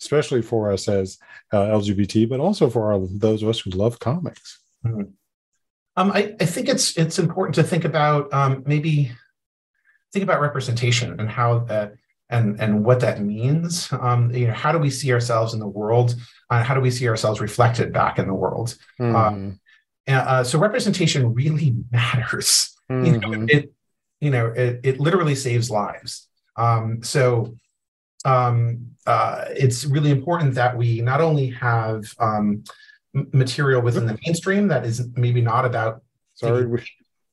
especially for us as uh, LGBT, but also for our, those of us who love comics? Mm-hmm. Um, I, I, think it's it's important to think about um, maybe think about representation and how that and and what that means. Um, you know, how do we see ourselves in the world? Uh, how do we see ourselves reflected back in the world? Um, and, uh, so representation really matters. Mm-hmm. You know, mm-hmm. it you know it, it literally saves lives. Um, so um, uh, it's really important that we not only have um, material within the mainstream that is maybe not about. Sorry, we,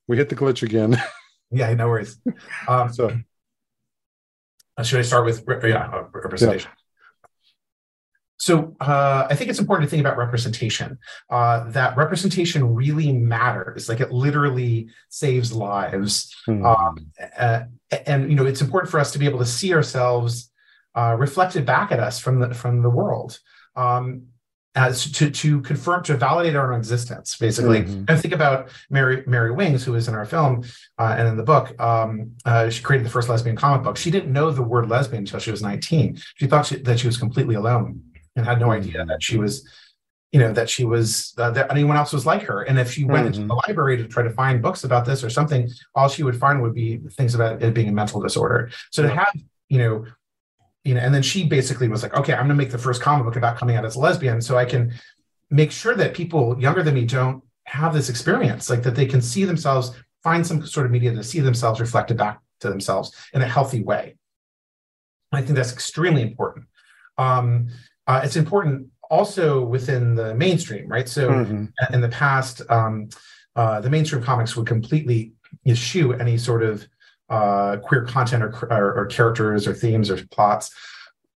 we hit the glitch again. yeah, no worries. Um, so uh, should I start with yeah, uh, representation? Yeah. So uh, I think it's important to think about representation. Uh, that representation really matters. Like it literally saves lives. Mm-hmm. Um, uh, and you know, it's important for us to be able to see ourselves uh, reflected back at us from the from the world. Um, as to to confirm to validate our own existence basically mm-hmm. and think about mary mary wings who is in our film uh, and in the book um, uh, she created the first lesbian comic book she didn't know the word lesbian until she was 19 she thought she, that she was completely alone and had no mm-hmm. idea that she was you know that she was uh, that anyone else was like her and if she went mm-hmm. into the library to try to find books about this or something all she would find would be things about it being a mental disorder so to have you know you know, and then she basically was like, okay, I'm gonna make the first comic book about coming out as a lesbian so I can make sure that people younger than me don't have this experience, like that they can see themselves, find some sort of media to see themselves reflected back to themselves in a healthy way. I think that's extremely important. Um, uh, it's important also within the mainstream, right? So mm-hmm. in the past, um, uh, the mainstream comics would completely eschew any sort of uh, queer content or, or, or, characters or themes or plots.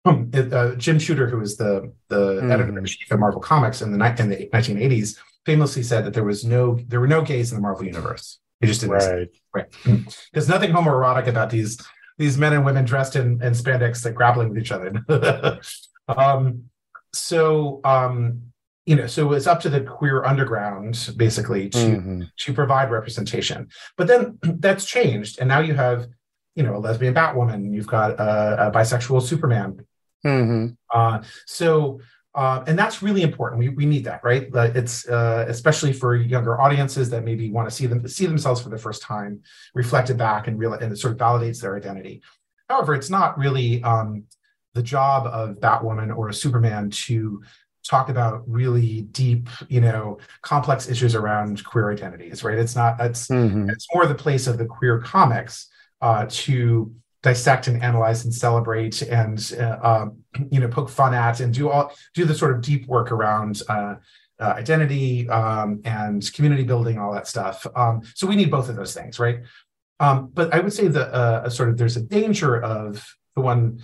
Um, it, uh, Jim Shooter, who was the the mm-hmm. editor in chief of Marvel Comics in the in the 1980s, famously said that there was no there were no gays in the Marvel universe. He just didn't right. right. There's nothing homoerotic about these these men and women dressed in, in spandex like grappling with each other. um, so um, you know, so it's up to the queer underground basically to mm-hmm. to provide representation. But then that's changed, and now you have, you know, a lesbian Batwoman, you've got a, a bisexual Superman. Mm-hmm. Uh, so, uh, and that's really important. We, we need that, right? It's uh, especially for younger audiences that maybe want to see them see themselves for the first time, reflected back, and real and it sort of validates their identity. However, it's not really um, the job of Batwoman or a Superman to talk about really deep, you know, complex issues around queer identities, right? It's not, it's, mm-hmm. it's more the place of the queer comics uh, to dissect and analyze and celebrate and, uh, um, you know, poke fun at and do all, do the sort of deep work around uh, uh, identity um, and community building, all that stuff. Um, so we need both of those things, right? Um, but I would say that uh, sort of there's a danger of the one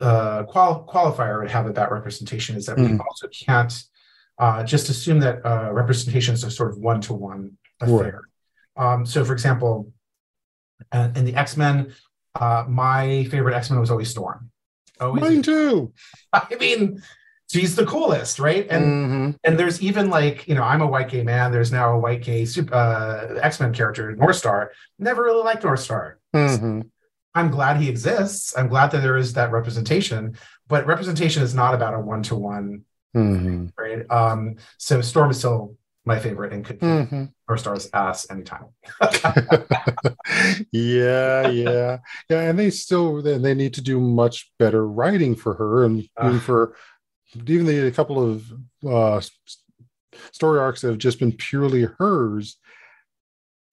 uh, qual- qualifier would have about representation is that mm. we hmm. also can't uh, just assume that uh, representation is a sort of one to one affair. Right. Um, so, for example, uh, in the X Men, uh, my favorite X Men was always Storm. Always, Mine too. I mean, she's the coolest, right? And mm-hmm. and there's even like you know I'm a white gay man. There's now a white gay super, uh, X Men character, Northstar. Never really liked Northstar. Mm-hmm. I'm glad he exists. I'm glad that there is that representation, but representation is not about a one to one, right? Um, so Storm is still my favorite and could mm-hmm. Northstar's ass anytime. yeah, yeah, yeah, and they still they need to do much better writing for her and uh, for even the a couple of uh, story arcs that have just been purely hers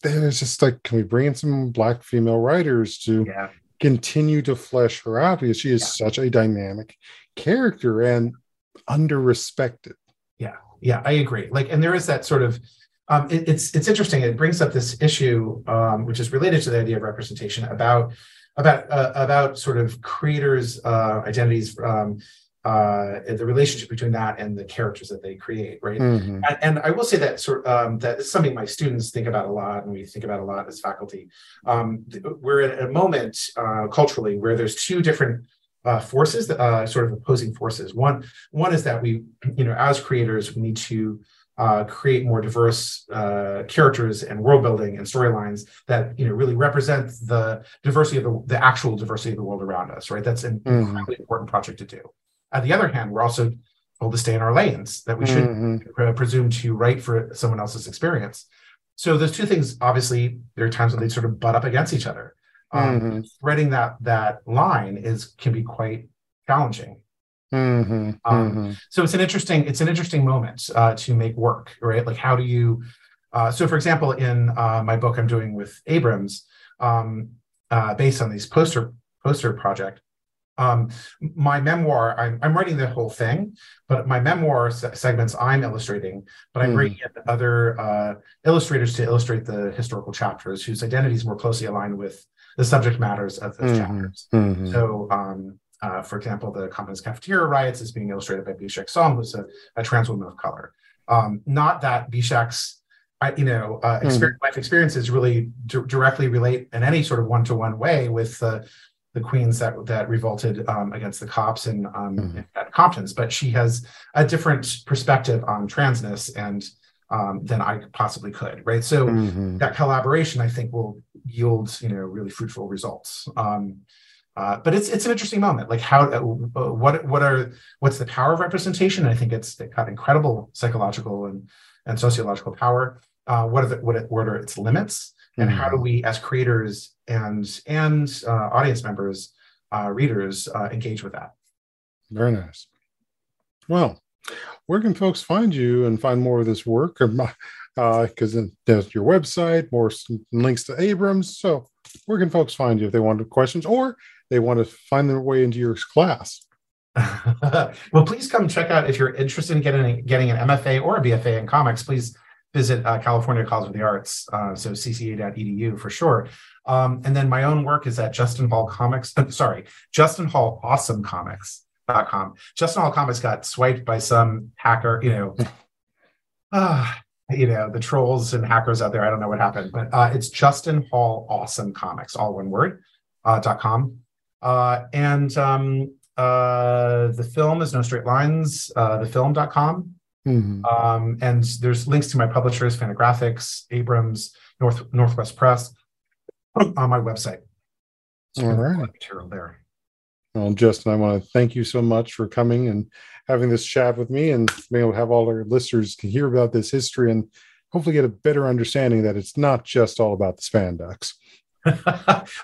it's just like, can we bring in some black female writers to yeah. continue to flesh her out because she is yeah. such a dynamic character and under respected. Yeah, yeah, I agree. Like, and there is that sort of um, it, it's it's interesting. It brings up this issue, um, which is related to the idea of representation about about uh, about sort of creators' uh, identities um, uh, the relationship between that and the characters that they create, right? Mm-hmm. And, and, I will say that sort um, that is something my students think about a lot, and we think about a lot as faculty. Um, we're at a moment uh, culturally where there's two different uh, forces, uh, sort of opposing forces. One one is that we, you know, as creators, we need to uh, create more diverse uh, characters and world building and storylines that you know really represent the diversity of the, the actual diversity of the world around us. Right, that's an mm-hmm. incredibly important project to do. On the other hand, we're also told to stay in our lanes, that we should mm-hmm. presume to write for someone else's experience. So those two things, obviously, there are times when they sort of butt up against each other. Um, mm-hmm. Threading that that line is can be quite challenging. Mm-hmm. Um, mm-hmm. so it's an interesting it's an interesting moment uh, to make work, right? Like how do you? Uh, so, for example, in uh, my book I'm doing with Abrams, um, uh, based on these poster poster project, um, my memoir, I'm, I'm, writing the whole thing, but my memoir se- segments I'm illustrating, but I'm mm. bringing in other uh, illustrators to illustrate the historical chapters whose identities more closely aligned with the subject matters of those mm-hmm. chapters. Mm-hmm. So, um, uh, for example, the Compton's Cafeteria riots is being illustrated by Bishakh Som, who's a, a, trans woman of color. Um, not that Bishakh's I, you know, uh, hmm. experience, mm. life experiences really d- directly relate in any sort of one-to-one way with the the queens that that revolted um, against the cops in, um, mm-hmm. at Compton's, but she has a different perspective on transness and um, than I possibly could, right? So mm-hmm. that collaboration, I think, will yield you know really fruitful results. Um, uh, but it's it's an interesting moment. Like how uh, what what are what's the power of representation? I think it's it got incredible psychological and and sociological power. Uh, what are the what, what are its limits? And mm-hmm. how do we as creators and and uh, audience members uh, readers uh, engage with that? Very nice. Well where can folks find you and find more of this work? Because uh, there's your website more links to abrams. So where can folks find you if they want questions or they want to find their way into your class? Well please come check out if you're interested in getting getting an mfa or a bfa in comics please visit uh, California College of the Arts, uh, so cca.edu for sure. Um, and then my own work is at Justin Hall Comics. Uh, sorry, Justin Hall Awesome Comics.com. Justin Hall Comics got swiped by some hacker, you know. uh, you know the trolls and hackers out there. I don't know what happened, but uh, it's Justin Hall Awesome Comics, all one word. Uh, dot com, uh, and um, uh, the film is No Straight Lines. Uh, thefilm.com. Mm-hmm. Um, and there's links to my publishers, Fantagraphics, Abrams, North Northwest Press, on my website. So All right. Material there. Well, Justin, I want to thank you so much for coming and having this chat with me and being able to have all our listeners to hear about this history and hopefully get a better understanding that it's not just all about the spandex.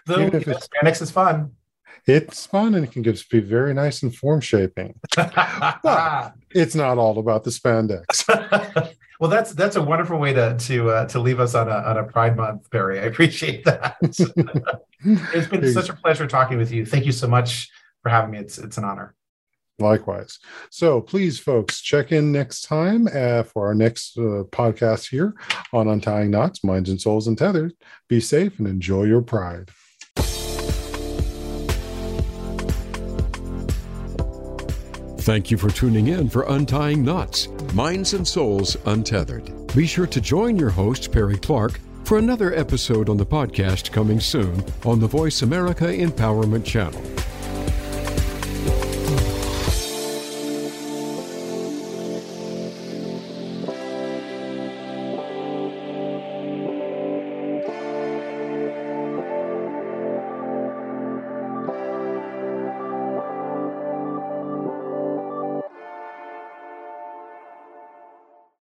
Though if it's, spandex is fun. It's fun and it can just be very nice and form shaping. but it's not all about the spandex. well, that's that's a wonderful way to to uh, to leave us on a on a Pride Month, Perry. I appreciate that. it's been such a pleasure talking with you. Thank you so much for having me. It's it's an honor. Likewise. So please, folks, check in next time uh, for our next uh, podcast here on Untying Knots, Minds and Souls Untethered. Be safe and enjoy your pride. Thank you for tuning in for Untying Knots, Minds and Souls Untethered. Be sure to join your host, Perry Clark, for another episode on the podcast coming soon on the Voice America Empowerment Channel.